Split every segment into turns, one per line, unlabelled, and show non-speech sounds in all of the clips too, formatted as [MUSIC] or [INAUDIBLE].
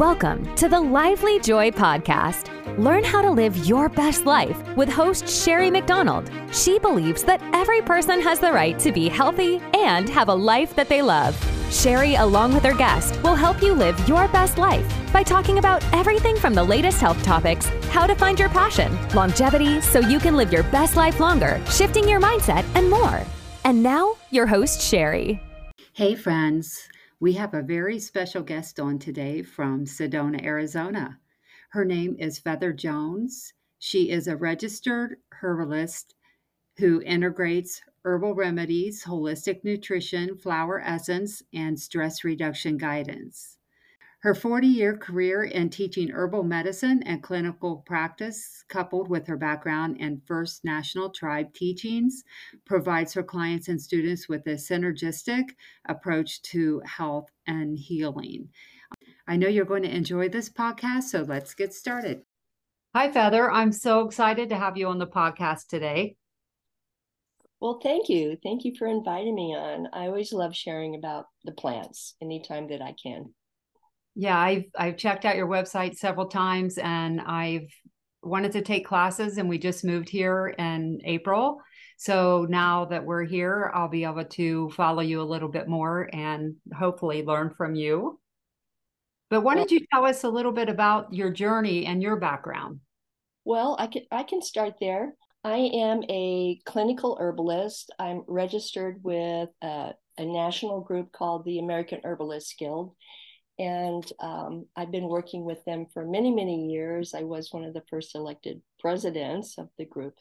Welcome to the Lively Joy Podcast. Learn how to live your best life with host Sherry Macdonald. She believes that every person has the right to be healthy and have a life that they love. Sherry, along with her guest, will help you live your best life by talking about everything from the latest health topics, how to find your passion, longevity so you can live your best life longer, shifting your mindset, and more. And now, your host, Sherry.
Hey, friends. We have a very special guest on today from Sedona, Arizona. Her name is Feather Jones. She is a registered herbalist who integrates herbal remedies, holistic nutrition, flower essence, and stress reduction guidance. Her 40 year career in teaching herbal medicine and clinical practice, coupled with her background in First National Tribe teachings, provides her clients and students with a synergistic approach to health and healing. I know you're going to enjoy this podcast, so let's get started. Hi, Feather. I'm so excited to have you on the podcast today.
Well, thank you. Thank you for inviting me on. I always love sharing about the plants anytime that I can
yeah, I've I've checked out your website several times and I've wanted to take classes and we just moved here in April. So now that we're here, I'll be able to follow you a little bit more and hopefully learn from you. But why don't you tell us a little bit about your journey and your background?
Well, I can I can start there. I am a clinical herbalist. I'm registered with a, a national group called the American Herbalist Guild, and um, I've been working with them for many, many years. I was one of the first elected presidents of the group,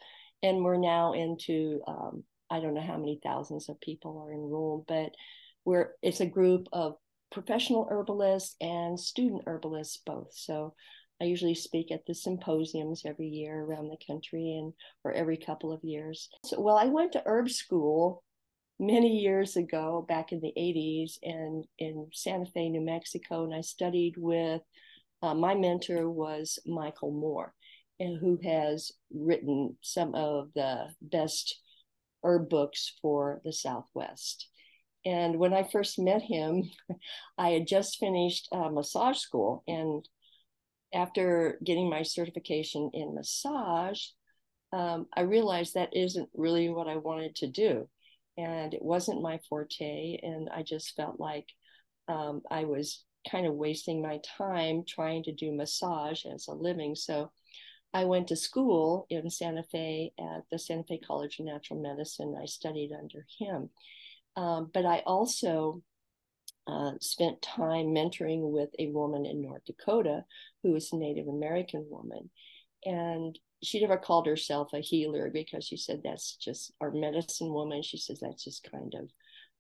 and we're now into um, I don't know how many thousands of people are enrolled, but we're it's a group of professional herbalists and student herbalists both. So I usually speak at the symposiums every year around the country and or every couple of years. So well, I went to herb school many years ago, back in the 80s, and in Santa Fe, New Mexico, and I studied with uh, my mentor was Michael Moore, and who has written some of the best herb books for the Southwest. And when I first met him, [LAUGHS] I had just finished uh, massage school, and after getting my certification in massage, um, I realized that isn't really what I wanted to do and it wasn't my forte. And I just felt like um, I was kind of wasting my time trying to do massage as a living. So I went to school in Santa Fe at the Santa Fe College of Natural Medicine. I studied under him. Um, but I also uh, spent time mentoring with a woman in North Dakota who is a Native American woman. And she never called herself a healer because she said that's just our medicine woman. She says that's just kind of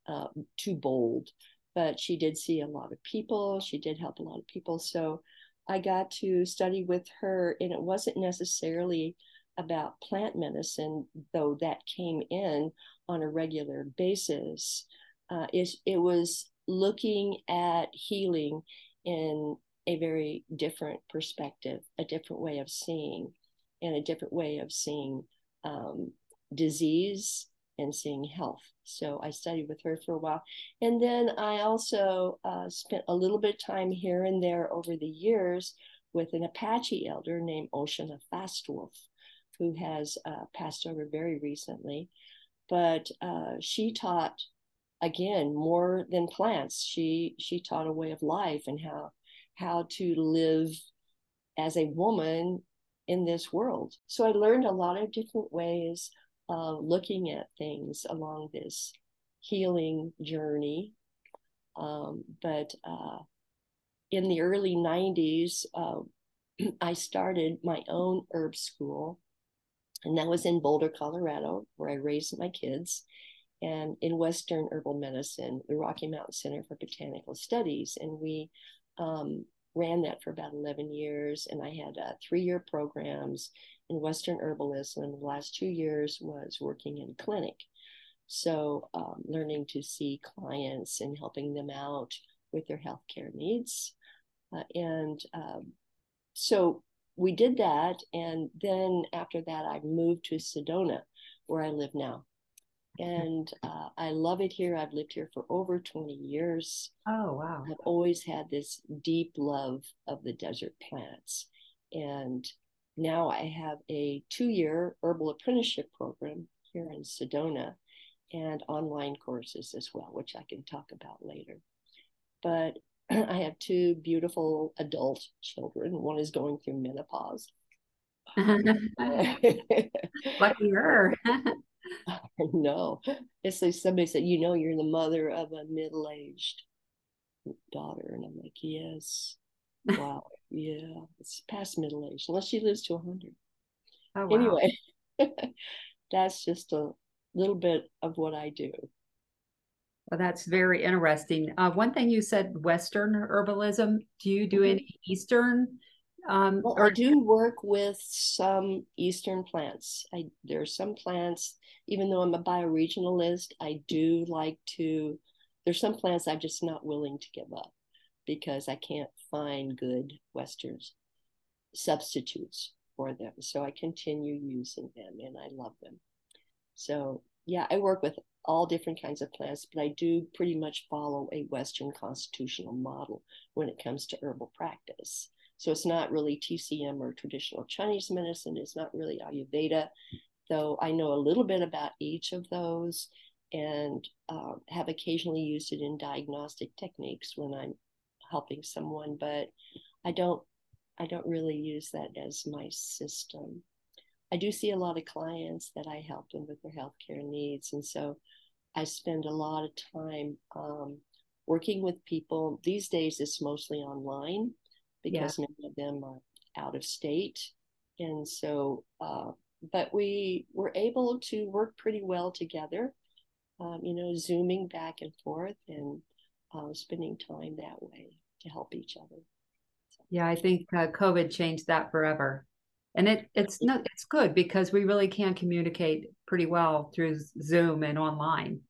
uh, too bold. But she did see a lot of people. She did help a lot of people. So I got to study with her, and it wasn't necessarily about plant medicine, though that came in on a regular basis. Uh, it, it was looking at healing in a very different perspective, a different way of seeing and a different way of seeing um, disease and seeing health. So I studied with her for a while. And then I also uh, spent a little bit of time here and there over the years with an Apache elder named Oceana Fastwolf, who has uh, passed over very recently. But uh, she taught, again, more than plants. She she taught a way of life and how how to live as a woman in this world. So I learned a lot of different ways of looking at things along this healing journey. Um, but uh, in the early 90s, uh, [CLEARS THROAT] I started my own herb school, and that was in Boulder, Colorado, where I raised my kids, and in Western Herbal Medicine, the Rocky Mountain Center for Botanical Studies. And we um, ran that for about 11 years and i had uh, three year programs in western herbalism and the last two years was working in clinic. So um, learning to see clients and helping them out with their healthcare needs. Uh, and um, so we did that and then after that i moved to sedona where i live now and uh, I love it here. I've lived here for over 20 years.
Oh, wow.
I've always had this deep love of the desert plants. And now I have a two year herbal apprenticeship program here in Sedona and online courses as well, which I can talk about later. But [CLEARS THROAT] I have two beautiful adult children. One is going through menopause. [LAUGHS] [LAUGHS]
Lucky [LAUGHS] [LAUGHS]
know. It's like somebody said, you know, you're the mother of a middle aged daughter. And I'm like, yes. Wow. yeah. It's past middle age, unless she lives to 100. Oh, wow. Anyway, [LAUGHS] that's just a little bit of what I do.
Well, that's very interesting. Uh, one thing you said, Western herbalism. Do you do mm-hmm. any Eastern
um, well, or I do work with some Eastern plants. I there are some plants, even though I'm a bioregionalist, I do like to. There's some plants I'm just not willing to give up because I can't find good Western substitutes for them. So I continue using them, and I love them. So yeah, I work with all different kinds of plants, but I do pretty much follow a Western constitutional model when it comes to herbal practice. So it's not really TCM or traditional Chinese medicine. It's not really Ayurveda, though I know a little bit about each of those and uh, have occasionally used it in diagnostic techniques when I'm helping someone, but I don't I don't really use that as my system. I do see a lot of clients that I help them with their healthcare needs, and so I spend a lot of time um, working with people. These days, it's mostly online because yeah. many of them are out of state. And so, uh, but we were able to work pretty well together, um, you know, zooming back and forth and uh, spending time that way to help each other.
So. Yeah, I think uh, COVID changed that forever. And it, it's not it's good because we really can communicate pretty well through Zoom and online.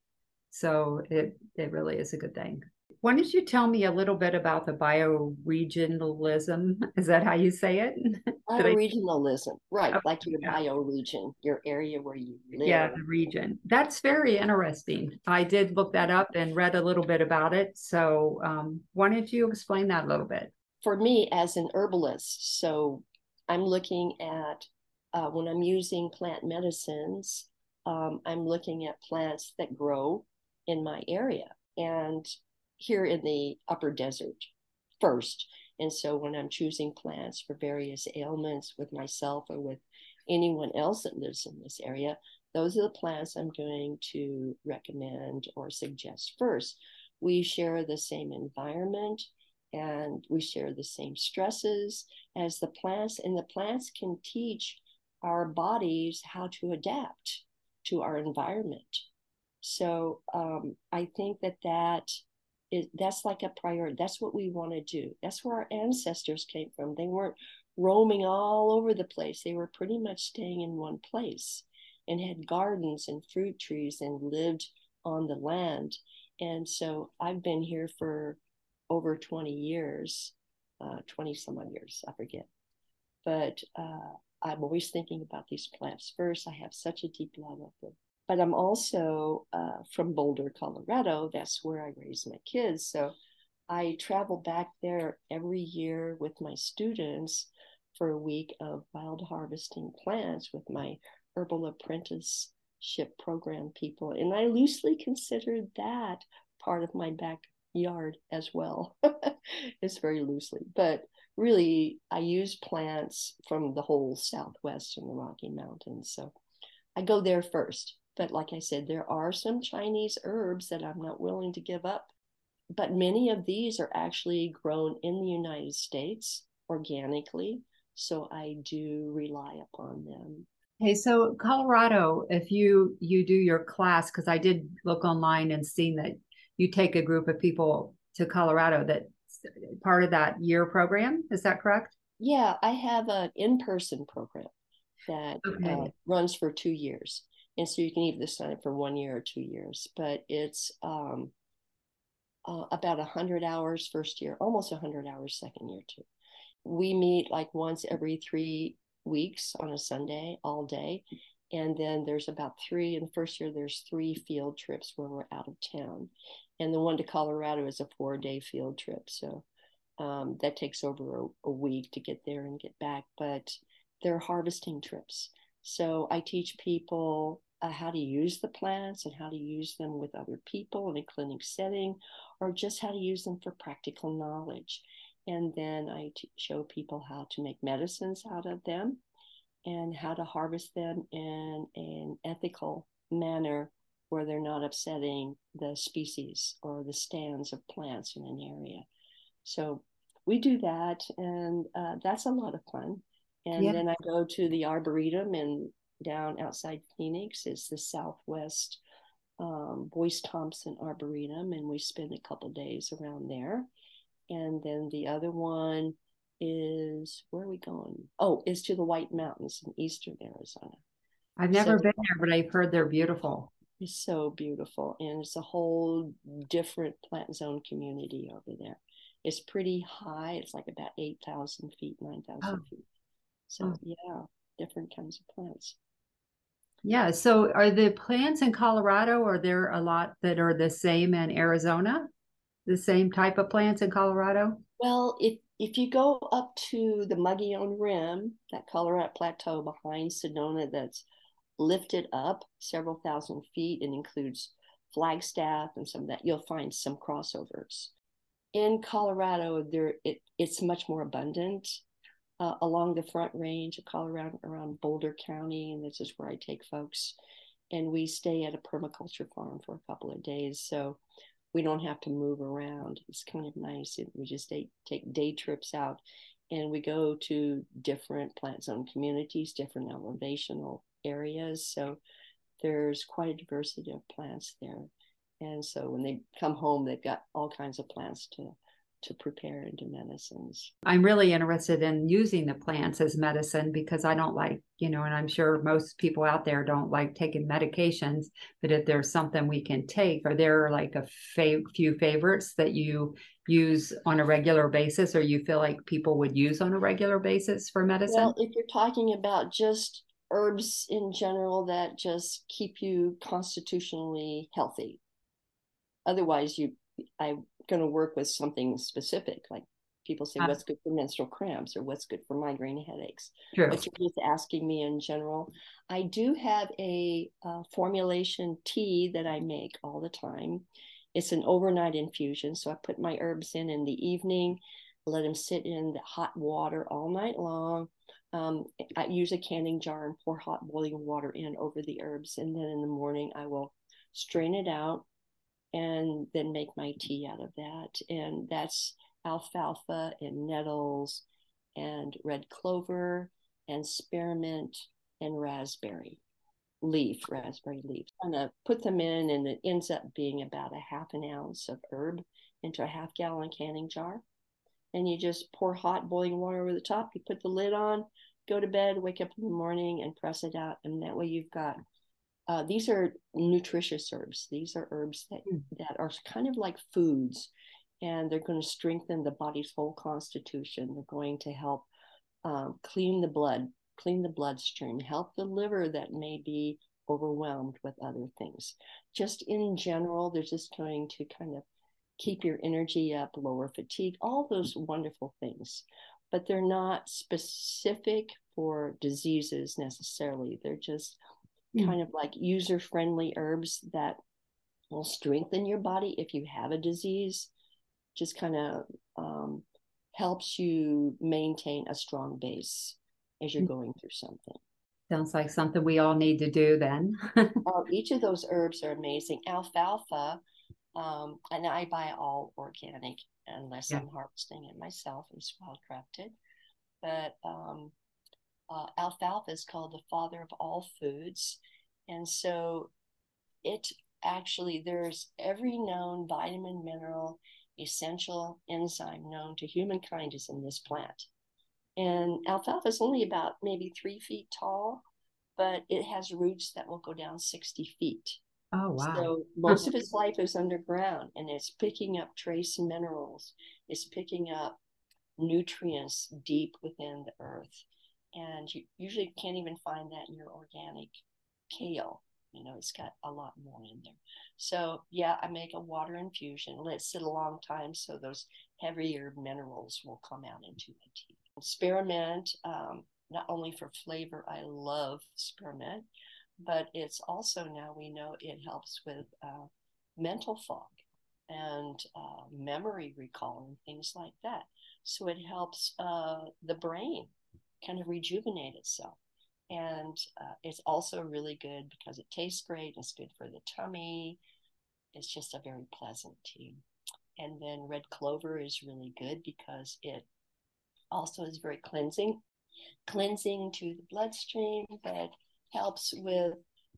So it it really is a good thing why don't you tell me a little bit about the bioregionalism? Is that how you say it? [LAUGHS]
Bioregionalism, right? Okay. Like your bioregion, your area where you live.
Yeah, the region. That's very interesting. I did look that up and read a little bit about it. So, um, why don't you explain that a little bit?
For me, as an herbalist, so I'm looking at uh, when I'm using plant medicines, um, I'm looking at plants that grow in my area. And here in the upper desert first. And so when I'm choosing plants for various ailments with myself or with anyone else that lives in this area, those are the plants I'm going to recommend or suggest first. We share the same environment and we share the same stresses as the plants, and the plants can teach our bodies how to adapt to our environment. So um, I think that that it, that's like a priority. That's what we want to do. That's where our ancestors came from. They weren't roaming all over the place. They were pretty much staying in one place and had gardens and fruit trees and lived on the land. And so I've been here for over 20 years, uh, 20 some odd years, I forget. But uh, I'm always thinking about these plants first. I have such a deep love of them but I'm also uh, from Boulder, Colorado. That's where I raise my kids. So I travel back there every year with my students for a week of wild harvesting plants with my herbal apprenticeship program people. And I loosely consider that part of my backyard as well. [LAUGHS] it's very loosely, but really, I use plants from the whole Southwest and the Rocky Mountains. So I go there first but like I said, there are some Chinese herbs that I'm not willing to give up. But many of these are actually grown in the United States organically. So I do rely upon them.
Hey, so Colorado, if you you do your class, because I did look online and seen that you take a group of people to Colorado that part of that year program. Is that correct?
Yeah, I have an in-person program that okay. uh, runs for two years and so you can either sign up for one year or two years but it's um, uh, about 100 hours first year almost 100 hours second year too we meet like once every three weeks on a sunday all day And then there's about three in the first year, there's three field trips where we're out of town. And the one to Colorado is a four day field trip. So um, that takes over a, a week to get there and get back. But they're harvesting trips. So I teach people uh, how to use the plants and how to use them with other people in a clinic setting, or just how to use them for practical knowledge. And then I t- show people how to make medicines out of them and how to harvest them in an ethical manner where they're not upsetting the species or the stands of plants in an area. So we do that, and uh, that's a lot of fun. And yeah. then I go to the Arboretum and down outside Phoenix is the Southwest um, Boyce Thompson Arboretum, and we spend a couple days around there. And then the other one is where are we going? Oh, is to the White Mountains in eastern Arizona.
I've never so, been there, but I've heard they're beautiful.
It's so beautiful, and it's a whole different plant zone community over there. It's pretty high. It's like about eight thousand feet, nine thousand oh. feet. So oh. yeah, different kinds of plants.
Yeah. So are the plants in Colorado, are there a lot that are the same in Arizona? The same type of plants in Colorado?
Well, if if you go up to the Mogollon Rim, that Colorado plateau behind Sedona that's lifted up several thousand feet and includes Flagstaff and some of that, you'll find some crossovers. In Colorado, there it, it's much more abundant uh, along the front range of Colorado around Boulder County. And this is where I take folks. And we stay at a permaculture farm for a couple of days. So we don't have to move around. It's kind of nice. We just take, take day trips out and we go to different plant zone communities, different elevational areas. So there's quite a diversity of plants there. And so when they come home, they've got all kinds of plants to to prepare into medicines.
I'm really interested in using the plants as medicine because I don't like, you know, and I'm sure most people out there don't like taking medications. But if there's something we can take, are there like a few favorites that you use on a regular basis or you feel like people would use on a regular basis for medicine?
Well, if you're talking about just herbs in general that just keep you constitutionally healthy, otherwise you I going to work with something specific like people say uh, what's good for menstrual cramps? or what's good for migraine headaches? True. but you're just asking me in general. I do have a uh, formulation tea that i make all the time. It's an overnight infusion so i put my herbs in in the evening let them sit in the hot water all night long. Um, i use a canning jar and pour hot boiling water in over the herbs and then in the morning i will strain it out and then make my tea out of that. And that's alfalfa and nettles and red clover and spearmint and raspberry leaf, raspberry leaf. I'm gonna uh, put them in, and it ends up being about a half an ounce of herb into a half gallon canning jar. And you just pour hot boiling water over the top. You put the lid on, go to bed, wake up in the morning, and press it out. And that way you've got uh, these are nutritious herbs. These are herbs that, mm. that are kind of like foods, and they're going to strengthen the body's whole constitution. They're going to help um, clean the blood, clean the bloodstream, help the liver that may be overwhelmed with other things. Just in general, they're just going to kind of keep your energy up, lower fatigue, all those wonderful things. But they're not specific for diseases necessarily. They're just kind of like user friendly herbs that will strengthen your body if you have a disease, just kind of um, helps you maintain a strong base as you're mm. going through something.
Sounds like something we all need to do then. [LAUGHS]
oh, each of those herbs are amazing. Alfalfa, um, and I buy all organic unless yeah. I'm harvesting it myself and wild crafted. But um, uh, alfalfa is called the father of all foods. And so it actually, there's every known vitamin, mineral, essential enzyme known to humankind is in this plant. And alfalfa is only about maybe three feet tall, but it has roots that will go down 60 feet.
Oh, wow.
So [LAUGHS] most of its life is underground and it's picking up trace minerals, it's picking up nutrients deep within the earth and you usually can't even find that in your organic kale. You know, it's got a lot more in there. So yeah, I make a water infusion. Let it sit a long time so those heavier minerals will come out into my tea. Spearmint, um, not only for flavor, I love spearmint, but it's also now we know it helps with uh, mental fog and uh, memory recall and things like that. So it helps uh, the brain kind of rejuvenate itself. And uh, it's also really good because it tastes great. It's good for the tummy. It's just a very pleasant tea. And then red clover is really good because it also is very cleansing, cleansing to the bloodstream, but helps with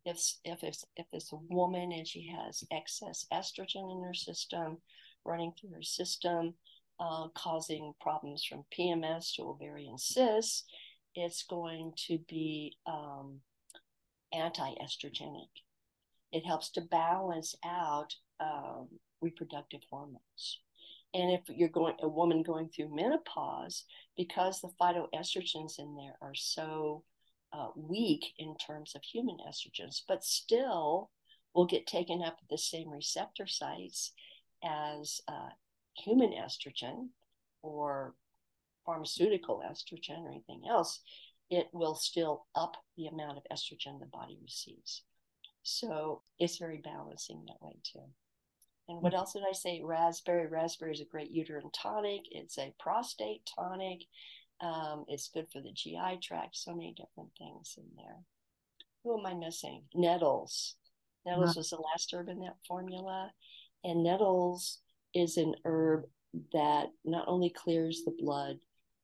if if it's if it's a woman and she has excess estrogen in her system running through her system, uh, causing problems from PMS to ovarian cysts, it's going to be um, anti-estrogenic. It helps to balance out um, reproductive hormones. And if you're going a woman going through menopause, because the phytoestrogens in there are so uh, weak in terms of human estrogens, but still will get taken up at the same receptor sites as uh, human estrogen or pharmaceutical estrogen or anything else, it will still up the amount of estrogen the body receives. So it's very balancing that way too. And what else did I say? Raspberry. Raspberry is a great uterine tonic. It's a prostate tonic. Um, it's good for the GI tract. So many different things in there. Who am I missing? Nettles. Nettles was the last herb in that formula. And nettles is an herb that not only clears the blood,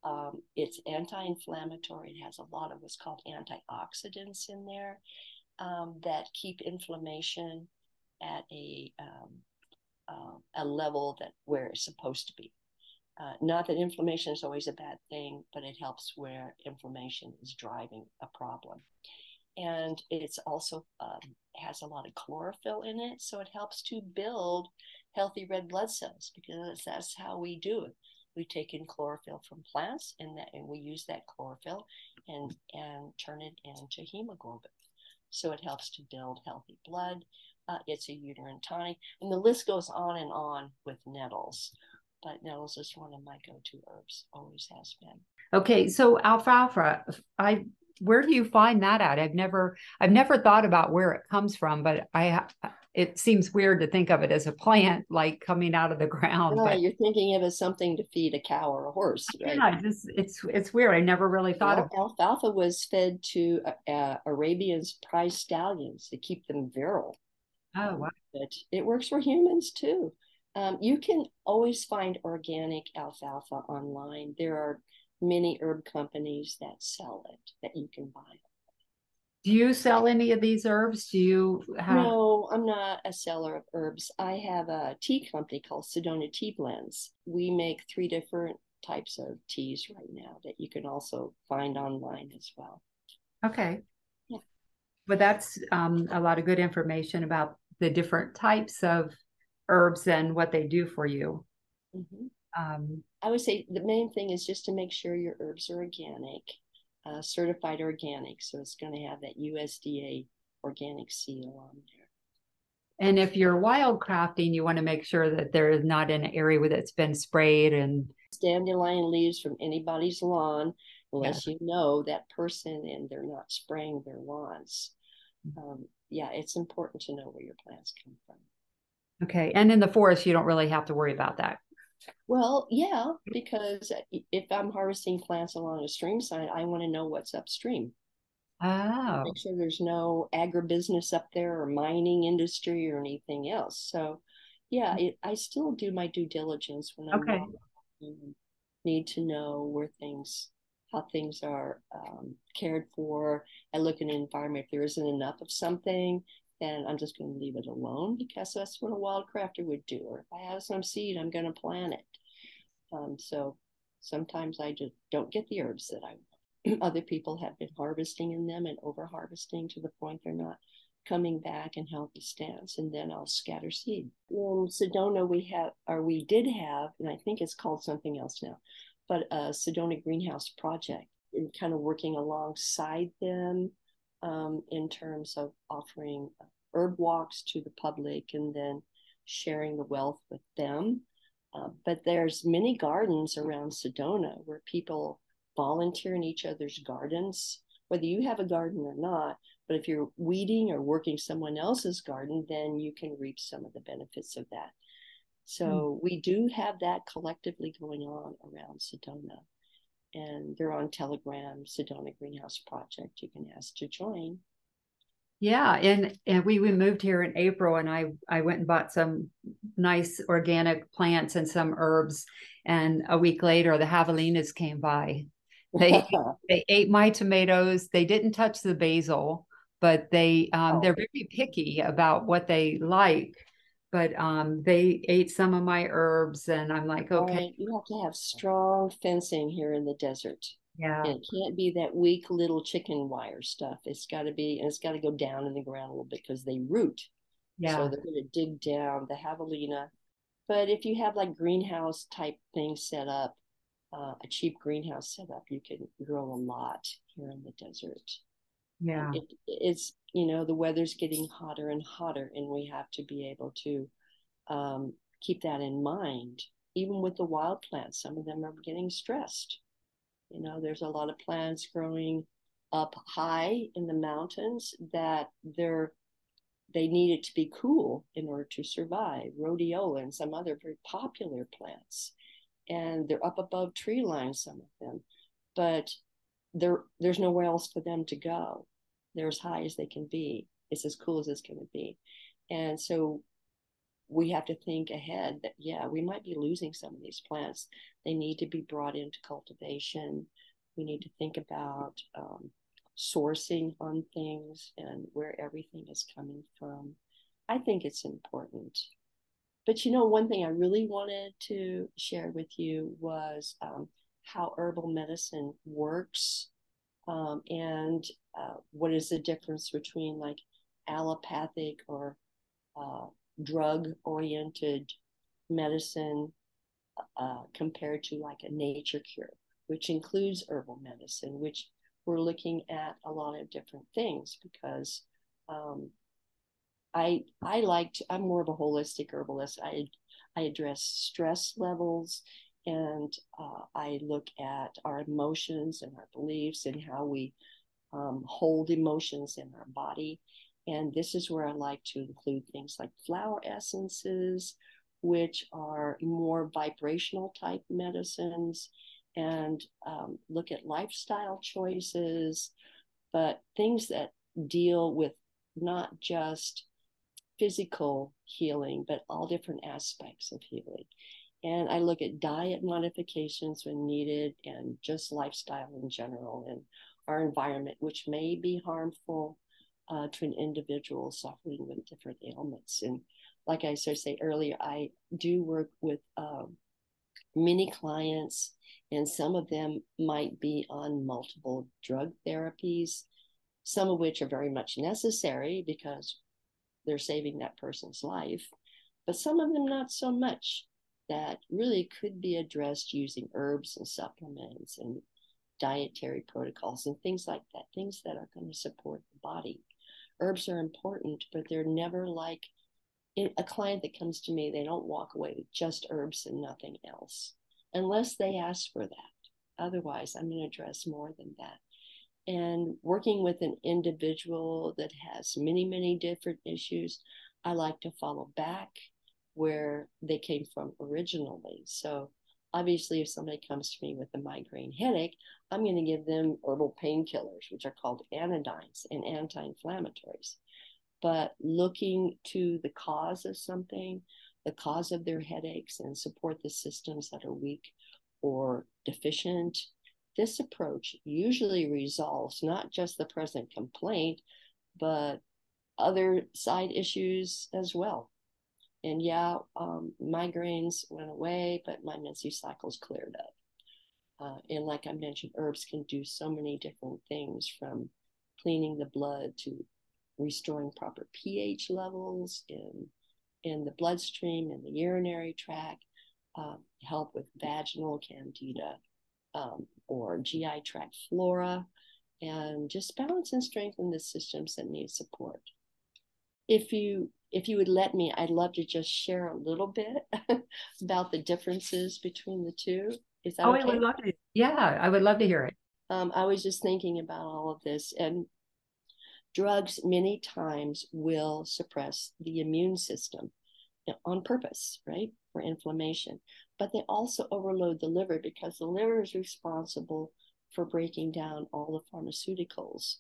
um, it's anti inflammatory. It has a lot of what's called antioxidants in there um, that keep inflammation at a, um, uh, a level that where it's supposed to be. Uh, not that inflammation is always a bad thing, but it helps where inflammation is driving a problem. And it's also um, has a lot of chlorophyll in it, so it helps to build healthy red blood cells because that's how we do it. We take in chlorophyll from plants and that and we use that chlorophyll and and turn it into hemoglobin. So it helps to build healthy blood. Uh, it's a uterine tonic, and the list goes on and on with nettles. But nettles is one of my go-to herbs, always has been.
Okay, so alfalfa, I where do you find that at? I've never I've never thought about where it comes from, but I it seems weird to think of it as a plant like coming out of the ground.
but you're thinking of it as something to feed a cow or a horse, right?
Yeah, just it's it's weird. I never really thought well, of
alfalfa was fed to uh, uh, Arabians' prize stallions to keep them virile.
Oh wow!
But it works for humans too. Um, you can always find organic alfalfa online. There are many herb companies that sell it that you can buy.
Do you sell any of these herbs? Do you have?
No, I'm not a seller of herbs. I have a tea company called Sedona Tea Blends. We make three different types of teas right now that you can also find online as well.
Okay. Yeah. But that's um, a lot of good information about the different types of herbs and what they do for you.
Mm-hmm. Um, I would say the main thing is just to make sure your herbs are organic, uh, certified organic. So it's going to have that USDA organic seal on there.
And if you're wildcrafting, you want to make sure that there is not an area where it's been sprayed and
dandelion leaves from anybody's lawn, unless yeah. you know that person and they're not spraying their lawns. Mm-hmm. Um, yeah, it's important to know where your plants come from.
Okay. And in the forest, you don't really have to worry about that.
Well, yeah, because if I'm harvesting plants along a stream side, I want to know what's upstream.
Oh.
Make sure there's no agribusiness up there or mining industry or anything else. So, yeah, mm. it, I still do my due diligence when I'm
okay.
need to know where things, how things are um, cared for. I look in an environment if there isn't enough of something, then I'm just going to leave it alone because that's what a wild crafter would do. Or if I have some seed, I'm going to plant it. Um, so sometimes I just don't get the herbs that I want. [CLEARS THROAT] Other people have been harvesting in them and over harvesting to the point they're not coming back in healthy stands, and then I'll scatter seed. In Sedona, we have, or we did have, and I think it's called something else now, but a Sedona greenhouse project, and kind of working alongside them um, in terms of offering herb walks to the public and then sharing the wealth with them. Uh, but there's many gardens around Sedona where people volunteer in each other's gardens, whether you have a garden or not. But if you're weeding or working someone else's garden, then you can reap some of the benefits of that. So mm. we do have that collectively going on around Sedona. And they're on Telegram, Sedona Greenhouse Project. You can ask to join.
Yeah, and and we, we moved here in April, and I I went and bought some nice organic plants and some herbs, and a week later the javelinas came by. They [LAUGHS] they ate my tomatoes. They didn't touch the basil, but they um, oh. they're very picky about what they like. But um, they ate some of my herbs, and I'm like, okay, right.
you have to have strong fencing here in the desert.
Yeah.
And it can't be that weak little chicken wire stuff. It's got to be, and it's got to go down in the ground a little bit because they root. Yeah. So they're going to dig down the javelina. But if you have like greenhouse type things set up, uh, a cheap greenhouse set up, you can grow a lot here in the desert.
Yeah.
It, it's, you know, the weather's getting hotter and hotter, and we have to be able to um, keep that in mind. Even with the wild plants, some of them are getting stressed you know, there's a lot of plants growing up high in the mountains that they're they need it to be cool in order to survive. Rhodiola and some other very popular plants. And they're up above tree lines, some of them. But there there's nowhere else for them to go. They're as high as they can be. It's as cool as it's going to be. And so we have to think ahead that yeah we might be losing some of these plants they need to be brought into cultivation we need to think about um, sourcing on things and where everything is coming from i think it's important but you know one thing i really wanted to share with you was um, how herbal medicine works um, and uh, what is the difference between like allopathic or uh, drug oriented medicine uh, compared to like a nature cure, which includes herbal medicine, which we're looking at a lot of different things because um, I I like to, I'm more of a holistic herbalist. I I address stress levels and uh, I look at our emotions and our beliefs and how we um, hold emotions in our body and this is where I like to include things like flower essences, which are more vibrational type medicines, and um, look at lifestyle choices, but things that deal with not just physical healing, but all different aspects of healing. And I look at diet modifications when needed and just lifestyle in general and our environment, which may be harmful uh, to an individual suffering with different ailments. And like I sort of say earlier, I do work with um, many clients, and some of them might be on multiple drug therapies, some of which are very much necessary because they're saving that person's life, but some of them not so much that really could be addressed using herbs and supplements and dietary protocols and things like that, things that are going to support the body herbs are important, but they're never like a client that comes to me, they don't walk away with just herbs and nothing else unless they ask for that. Otherwise, I'm going to address more than that. And working with an individual that has many, many different issues, I like to follow back where they came from originally. So obviously, if somebody comes to me with a migraine headache, I'm going to give them herbal painkillers, which are called anodynes and anti inflammatories. But looking to the cause of something, the cause of their headaches, and support the systems that are weak or deficient, this approach usually resolves not just the present complaint, but other side issues as well. And yeah, um, migraines went away, but my menstrual cycles cleared up. Uh, and like I mentioned, herbs can do so many different things from cleaning the blood to restoring proper pH levels in in the bloodstream and the urinary tract, uh, help with vaginal candida um, or GI tract flora. and just balance and strengthen the systems that need support. If you if you would let me, I'd love to just share a little bit [LAUGHS] about the differences between the two. Is that
oh,
okay?
I would love to. Yeah, I would love to hear it.
Um, I was just thinking about all of this, and drugs many times will suppress the immune system on purpose, right, for inflammation. But they also overload the liver because the liver is responsible for breaking down all the pharmaceuticals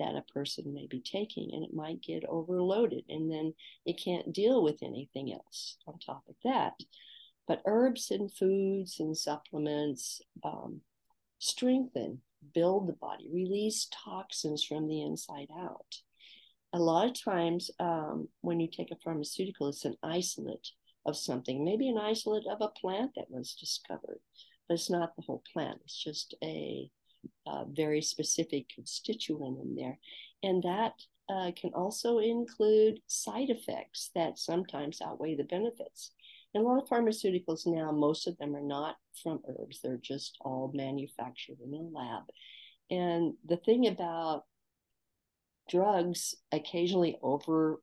that a person may be taking, and it might get overloaded, and then it can't deal with anything else on top of that. But herbs and foods and supplements um, strengthen, build the body, release toxins from the inside out. A lot of times, um, when you take a pharmaceutical, it's an isolate of something, maybe an isolate of a plant that was discovered, but it's not the whole plant. It's just a, a very specific constituent in there. And that uh, can also include side effects that sometimes outweigh the benefits. And a lot of pharmaceuticals now, most of them are not from herbs, they're just all manufactured in a lab. And the thing about drugs occasionally over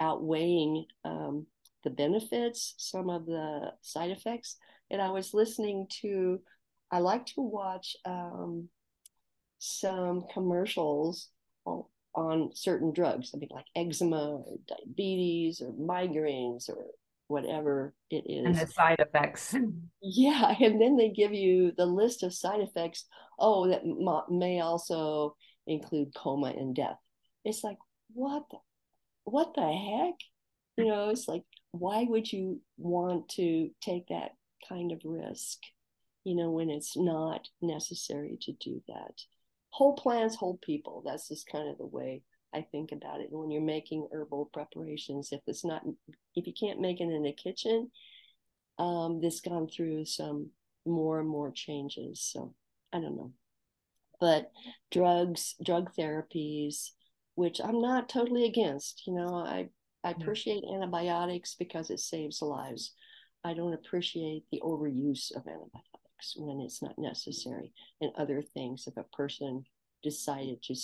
outweighing um, the benefits, some of the side effects. And I was listening to, I like to watch um, some commercials on, on certain drugs, I mean, like eczema or diabetes or migraines or whatever it is.
And the side effects.
Yeah. [LAUGHS] And then they give you the list of side effects. Oh, that may also include coma and death. It's like, what the, what the heck? You know, it's like why would you want to take that kind of risk you know when it's not necessary to do that. Whole plants whole people. That's just kind of the way i think about it. And when you're making herbal preparations if it's not if you can't make it in the kitchen um, this gone through some more and more changes. So i don't know. But drugs drug therapies which i'm not totally against you know i I appreciate antibiotics because it saves lives. I don't appreciate the overuse of antibiotics when it's not necessary and other things. If a person decided to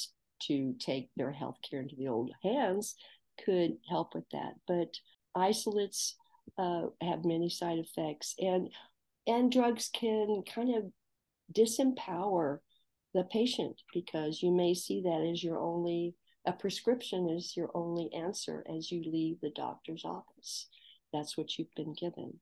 to take their health care into the old hands, could help with that. But isolates uh, have many side effects, and and drugs can kind of disempower the patient because you may see that as your only a prescription is your only answer as you leave the doctor's office. That's what you've been given.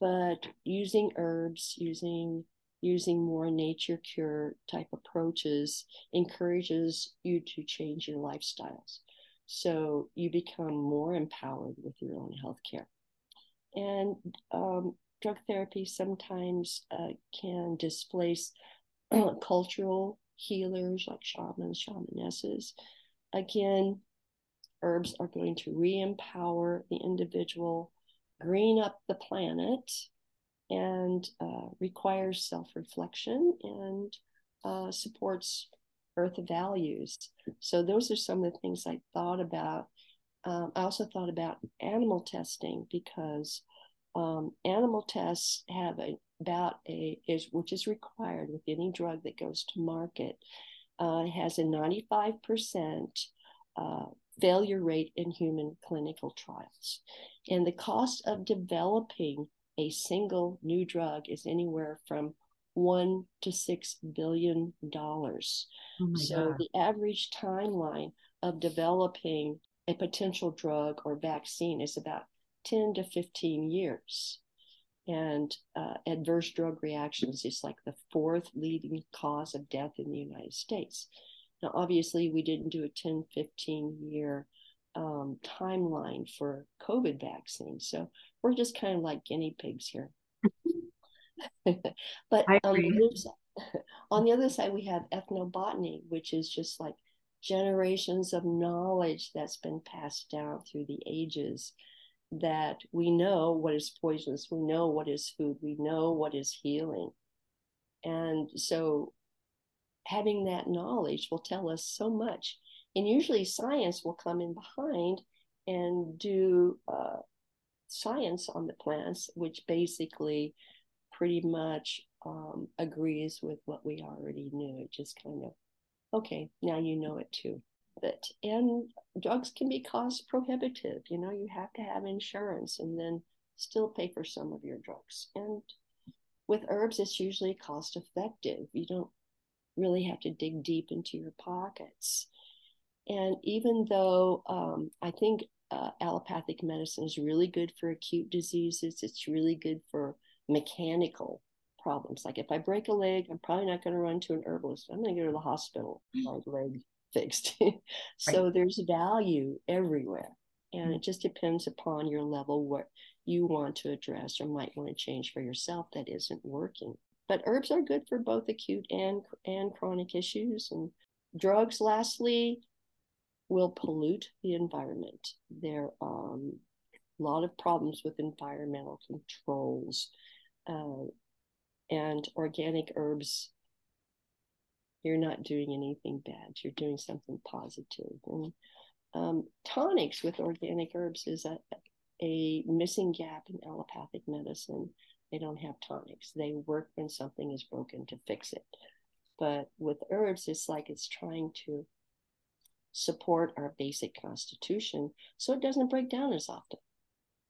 But using herbs, using using more nature cure type approaches encourages you to change your lifestyles. So you become more empowered with your own health care. And um, drug therapy sometimes uh, can displace [CLEARS THROAT] cultural healers like shamans, shamanesses, again, herbs are going to re empower the individual, green up the planet, and uh, requires self reflection and uh, supports earth values. So, those are some of the things I thought about. Um, I also thought about animal testing because um, animal tests have a, about a is which is required with any drug that goes to market uh, has a 95% uh, failure rate in human clinical trials. And the cost of developing a single new drug is anywhere from one to six billion dollars. Oh so God. the average timeline of developing a potential drug or vaccine is about 10 to 15 years and uh, adverse drug reactions is like the fourth leading cause of death in the United States. Now, obviously, we didn't do a 10, 15 year um, timeline for COVID vaccines. So we're just kind of like guinea pigs here. [LAUGHS] but on the, side, on the other side, we have ethnobotany, which is just like generations of knowledge that's been passed down through the ages that we know what is poisonous, we know what is food, we know what is healing. And so having that knowledge will tell us so much. And usually science will come in behind and do uh, science on the plants, which basically pretty much um, agrees with what we already knew. It just kind of okay, now you know it too. But and drugs can be cost prohibitive. You know, you have to have insurance and then still pay for some of your drugs. And with herbs, it's usually cost effective. You don't really have to dig deep into your pockets. And even though um, I think uh, allopathic medicine is really good for acute diseases, it's really good for mechanical problems. Like if I break a leg, I'm probably not going to run to an herbalist. I'm going to go to the hospital, my leg fixed. [LAUGHS] so right. there's value everywhere. And mm-hmm. it just depends upon your level, what you want to address or might want to change for yourself that isn't working. But herbs are good for both acute and, and chronic issues. And drugs, lastly, will pollute the environment. There are um, a lot of problems with environmental controls. Uh, and organic herbs, you're not doing anything bad. You're doing something positive. And um, tonics with organic herbs is a, a missing gap in allopathic medicine. They don't have tonics. They work when something is broken to fix it. But with herbs, it's like it's trying to support our basic constitution so it doesn't break down as often.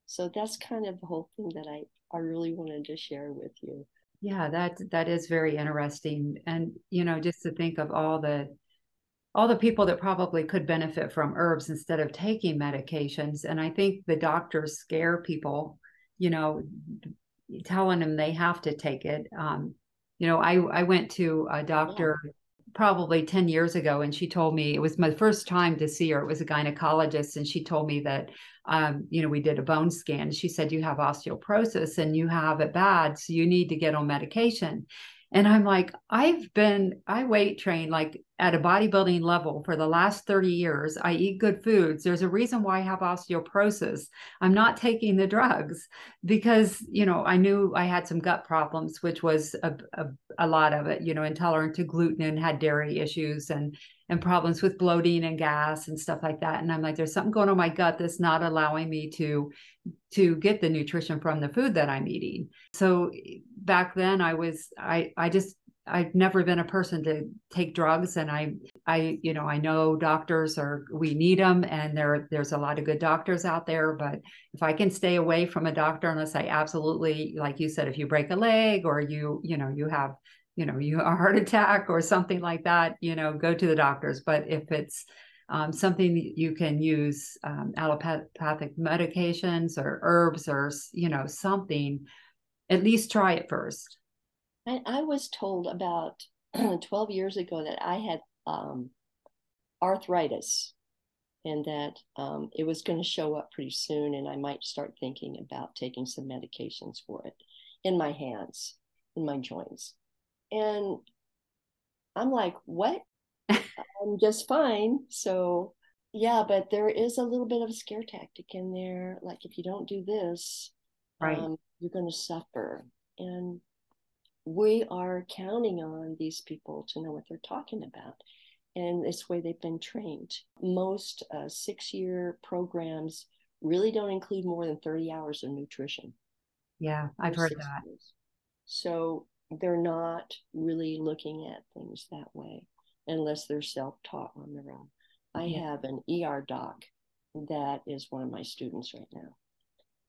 So that's kind of the whole thing that I, I really wanted to share with you.
Yeah, that that is very interesting. And you know, just to think of all the all the people that probably could benefit from herbs instead of taking medications. And I think the doctors scare people, you know, telling them they have to take it. Um, you know, I, I went to a doctor yeah. probably 10 years ago and she told me it was my first time to see her. It was a gynecologist. And she told me that, um, you know, we did a bone scan. She said, You have osteoporosis and you have it bad. So you need to get on medication. And I'm like, I've been, I weight train like at a bodybuilding level for the last 30 years. I eat good foods. There's a reason why I have osteoporosis. I'm not taking the drugs because, you know, I knew I had some gut problems, which was a, a, a lot of it, you know, intolerant to gluten and had dairy issues and, and problems with bloating and gas and stuff like that. And I'm like, there's something going on my gut that's not allowing me to to get the nutrition from the food that I'm eating. So eh, back then I was I I just I've never been a person to take drugs and I I you know I know doctors are we need them and there there's a lot of good doctors out there but if I can stay away from a doctor unless I absolutely like you said if you break a leg or you you know you have you know you a heart [LAUGHS] attack or something like that you know go to the doctors. But if it's um, something you can use um, allopathic medications or herbs or you know something at least try it first
I, I was told about [CLEARS THROAT] 12 years ago that i had um, arthritis and that um, it was going to show up pretty soon and i might start thinking about taking some medications for it in my hands in my joints and i'm like what [LAUGHS] I'm just fine. So, yeah, but there is a little bit of a scare tactic in there. Like, if you don't do this, right. Um, you're going to suffer. And we are counting on these people to know what they're talking about. And this way they've been trained. Most uh, six year programs really don't include more than 30 hours of nutrition.
Yeah, I've heard that. Years.
So they're not really looking at things that way unless they're self taught on their own. I have an ER doc that is one of my students right now.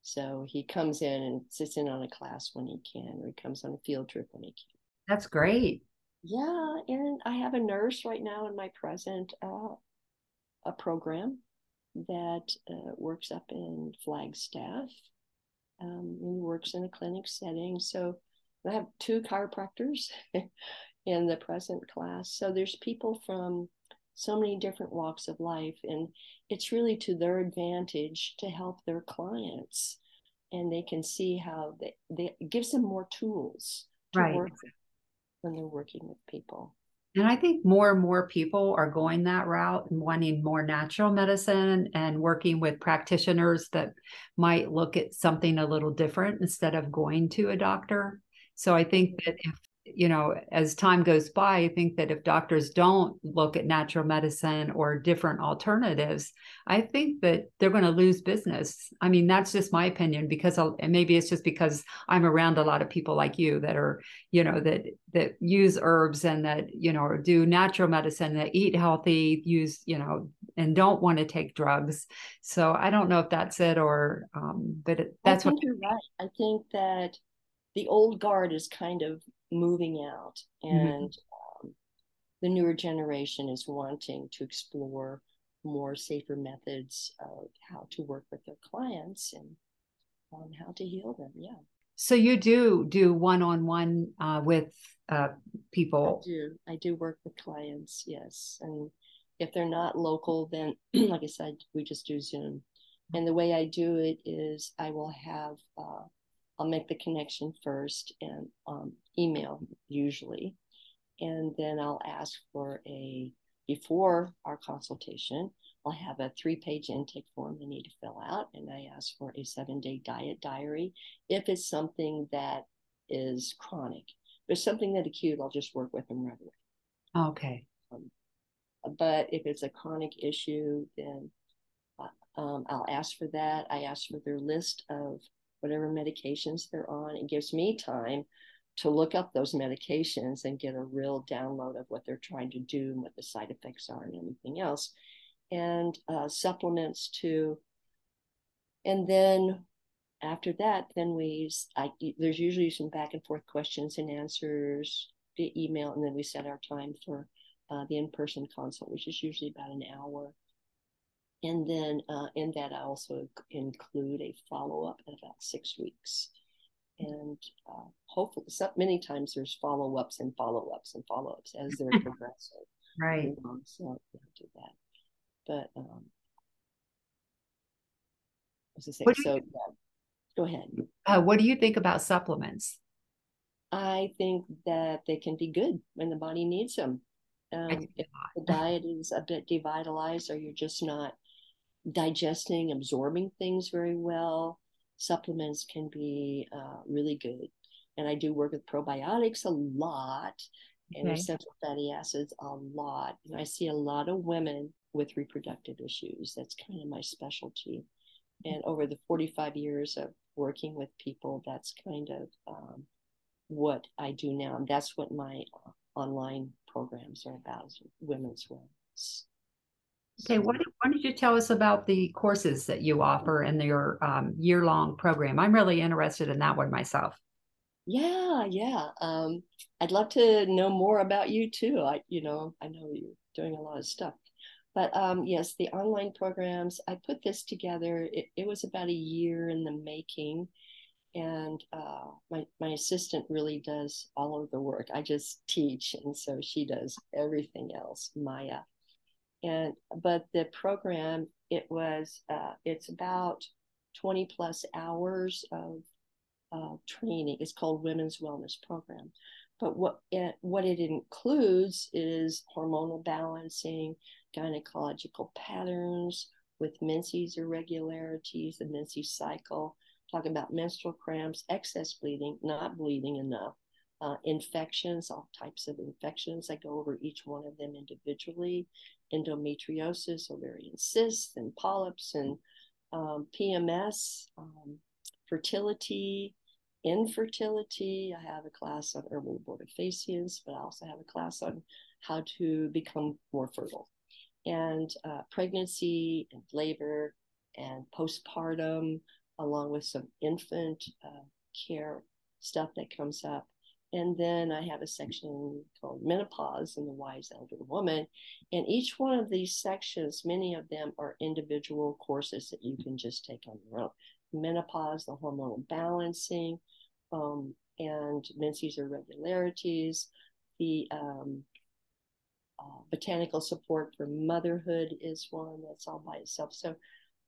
So he comes in and sits in on a class when he can, or he comes on a field trip when he can.
That's great.
Yeah, and I have a nurse right now in my present uh, a program that uh, works up in Flagstaff. Um, he works in a clinic setting. So I have two chiropractors [LAUGHS] in the present class. So there's people from so many different walks of life, and it's really to their advantage to help their clients. And they can see how they, they gives them more tools to right. work when they're working with people.
And I think more and more people are going that route and wanting more natural medicine and working with practitioners that might look at something a little different instead of going to a doctor. So I think that if you know, as time goes by, I think that if doctors don't look at natural medicine or different alternatives, I think that they're going to lose business. I mean, that's just my opinion because I'll, maybe it's just because I'm around a lot of people like you that are, you know, that that use herbs and that you know do natural medicine, that eat healthy, use you know, and don't want to take drugs. So I don't know if that's it or, um, but it, that's
I
what
you're right. I think that the old guard is kind of moving out mm-hmm. and mm-hmm. um, the newer generation is wanting to explore more safer methods of how to work with their clients and um, how to heal them yeah
so you do do one-on-one uh, with uh, people
i do i do work with clients yes and if they're not local then [CLEARS THROAT] like i said we just do zoom and the way i do it is i will have uh, I'll make the connection first and um, email usually. And then I'll ask for a, before our consultation, I'll have a three page intake form they need to fill out. And I ask for a seven day diet diary. If it's something that is chronic, if it's something that acute, I'll just work with them right away.
Okay.
Um, but if it's a chronic issue, then uh, um, I'll ask for that. I ask for their list of whatever medications they're on. It gives me time to look up those medications and get a real download of what they're trying to do and what the side effects are and anything else. And uh, supplements too. And then after that, then we, I, there's usually some back and forth questions and answers via email, and then we set our time for uh, the in person consult, which is usually about an hour. And then uh, in that, I also include a follow up at about six weeks. And uh, hopefully, some, many times there's follow ups and follow ups and follow ups as they're [LAUGHS] progressing.
right.
Um, so yeah, do that. But um, I say, so you, yeah, go ahead.
Uh, what do you think about supplements?
I think that they can be good when the body needs them. Um, if the diet is a bit devitalized or you're just not digesting, absorbing things very well. Supplements can be uh, really good. And I do work with probiotics a lot and essential fatty acids a lot. And I see a lot of women with reproductive issues. That's kind of my specialty. And over the 45 years of working with people, that's kind of um, what I do now. And that's what my uh, online programs are about, women's wellness.
Okay, what, why don't you tell us about the courses that you offer in your um, year long program? I'm really interested in that one myself.
Yeah, yeah. Um, I'd love to know more about you too. I, you know, I know you're doing a lot of stuff. But um, yes, the online programs, I put this together. It, it was about a year in the making. And uh, my, my assistant really does all of the work. I just teach. And so she does everything else, Maya and but the program it was uh, it's about 20 plus hours of uh, training it's called women's wellness program but what it, what it includes is hormonal balancing gynecological patterns with menses irregularities the menses cycle talking about menstrual cramps excess bleeding not bleeding enough uh, infections, all types of infections. I go over each one of them individually endometriosis, ovarian cysts, and polyps, and um, PMS, um, fertility, infertility. I have a class on herbal abortifacients, but I also have a class on how to become more fertile, and uh, pregnancy and labor and postpartum, along with some infant uh, care stuff that comes up. And then I have a section called Menopause and the Wise Elder Woman. And each one of these sections, many of them are individual courses that you can just take on your own. Menopause, the hormonal balancing, um, and menses irregularities, the um, uh, botanical support for motherhood is one that's all by itself. So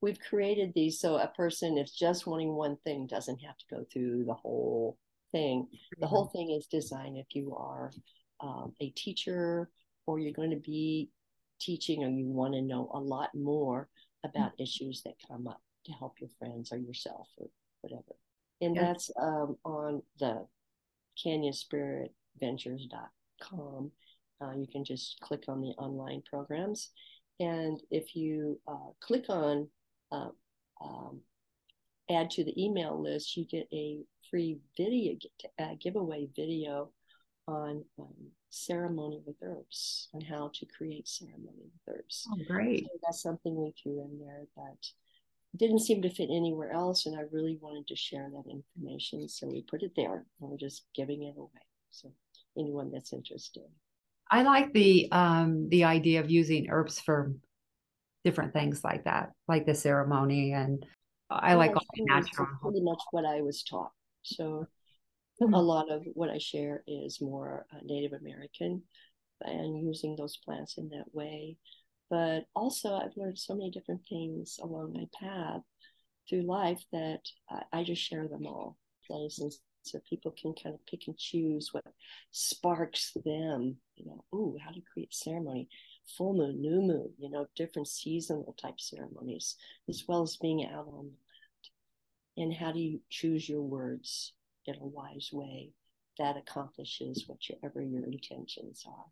we've created these so a person, if just wanting one thing, doesn't have to go through the whole thing. The whole thing is designed if you are um, a teacher or you're going to be teaching or you want to know a lot more about mm-hmm. issues that come up to help your friends or yourself or whatever. And yeah. that's um, on the Canyon Spirit spiritventures.com. Uh, you can just click on the online programs. And if you uh, click on uh, um, add to the email list, you get a free video uh, giveaway video on um, ceremony with herbs and how to create ceremony with herbs.
Oh, great.
So that's something we threw in there that didn't seem to fit anywhere else. And I really wanted to share that information. So we put it there and we're just giving it away. So anyone that's interested.
I like the um the idea of using herbs for different things like that, like the ceremony and I like all the natural.
Pretty much what I was taught. So mm-hmm. a lot of what I share is more uh, Native American and using those plants in that way. But also, I've learned so many different things along my path through life that I, I just share them all. Places so people can kind of pick and choose what sparks them. You know, oh, how to create ceremony, full moon, new moon. You know, different seasonal type ceremonies, as well as being out on the land. And how do you choose your words in a wise way that accomplishes whatever your intentions are?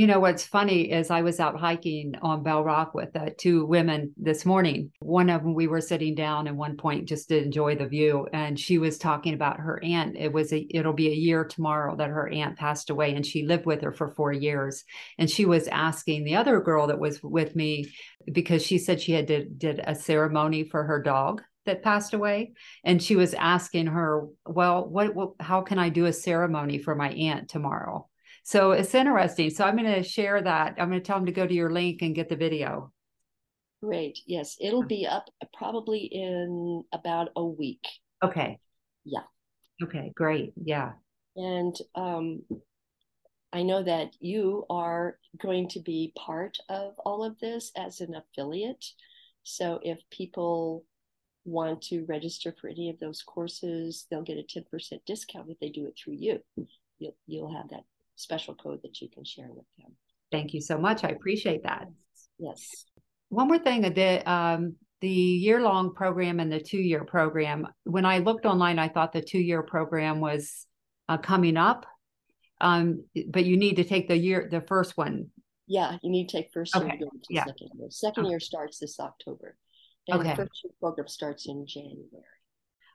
You know, what's funny is I was out hiking on Bell Rock with uh, two women this morning. One of them, we were sitting down at one point just to enjoy the view. And she was talking about her aunt. It was a, it'll be a year tomorrow that her aunt passed away and she lived with her for four years. And she was asking the other girl that was with me because she said she had did, did a ceremony for her dog that passed away and she was asking her well what, what how can i do a ceremony for my aunt tomorrow so it's interesting. So I'm going to share that. I'm going to tell them to go to your link and get the video.
Great. Yes, it'll be up probably in about a week.
Okay.
Yeah.
Okay, great. Yeah.
And um, I know that you are going to be part of all of this as an affiliate. So if people want to register for any of those courses, they'll get a 10% discount if they do it through you. You'll, you'll have that special code that you can share with them.
Thank you so much. I appreciate that.
Yes.
One more thing, the um, the year long program and the two year program. When I looked online, I thought the two year program was uh, coming up, um, but you need to take the year the first one.
Yeah, you need to take first year. Okay. yeah. Second year. Second okay. year starts this October, and okay. the first year program starts in January.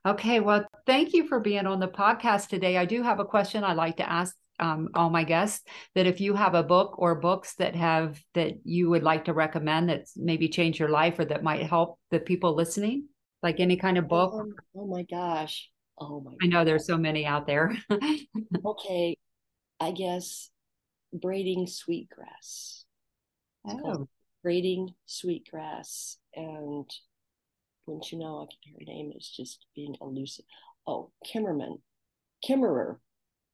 Okay, well, thank you for being on the podcast today. I do have a question I'd like to ask um, all my guests that if you have a book or books that have that you would like to recommend that maybe change your life or that might help the people listening like any kind of book.
Oh, oh my gosh. Oh my
i know there's so many out there. [LAUGHS]
Okay. I guess braiding sweetgrass. Oh. braiding sweetgrass and wouldn't you know I can her name is just being elusive oh kimmerman. Kimmerer.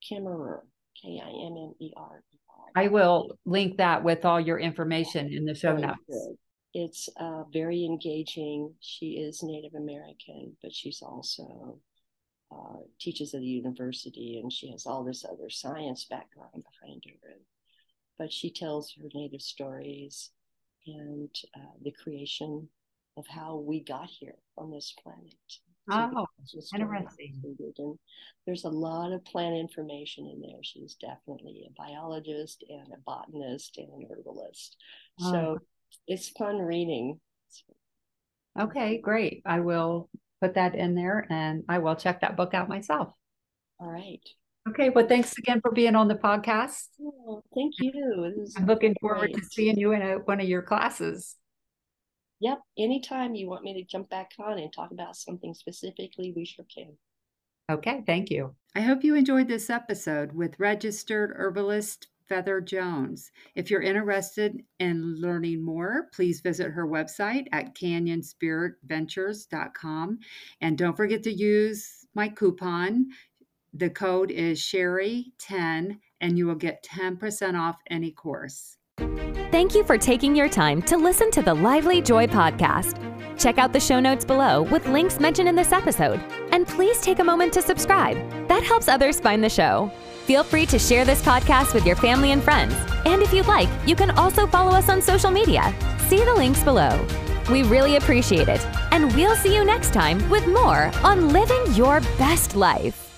Kimmerer K I M M E R.
I will link that with all your information in the show notes.
It's uh, very engaging. She is Native American, but she's also uh, teaches at the university, and she has all this other science background behind her. But she tells her native stories and uh, the creation of how we got here on this planet.
Oh, interesting.
And there's a lot of plant information in there. She's definitely a biologist and a botanist and an herbalist. Oh. So it's fun reading.
Okay, great. I will put that in there and I will check that book out myself.
All right.
Okay, well, thanks again for being on the podcast.
Oh, thank you.
I'm looking forward to seeing you in a, one of your classes.
Yep. Anytime you want me to jump back on and talk about something specifically, we sure can.
Okay. Thank you.
I hope you enjoyed this episode with registered herbalist Feather Jones. If you're interested in learning more, please visit her website at canyonspiritventures.com. And don't forget to use my coupon. The code is Sherry10, and you will get 10% off any course.
Thank you for taking your time to listen to the Lively Joy podcast. Check out the show notes below with links mentioned in this episode. And please take a moment to subscribe. That helps others find the show. Feel free to share this podcast with your family and friends. And if you'd like, you can also follow us on social media. See the links below. We really appreciate it. And we'll see you next time with more on living your best life.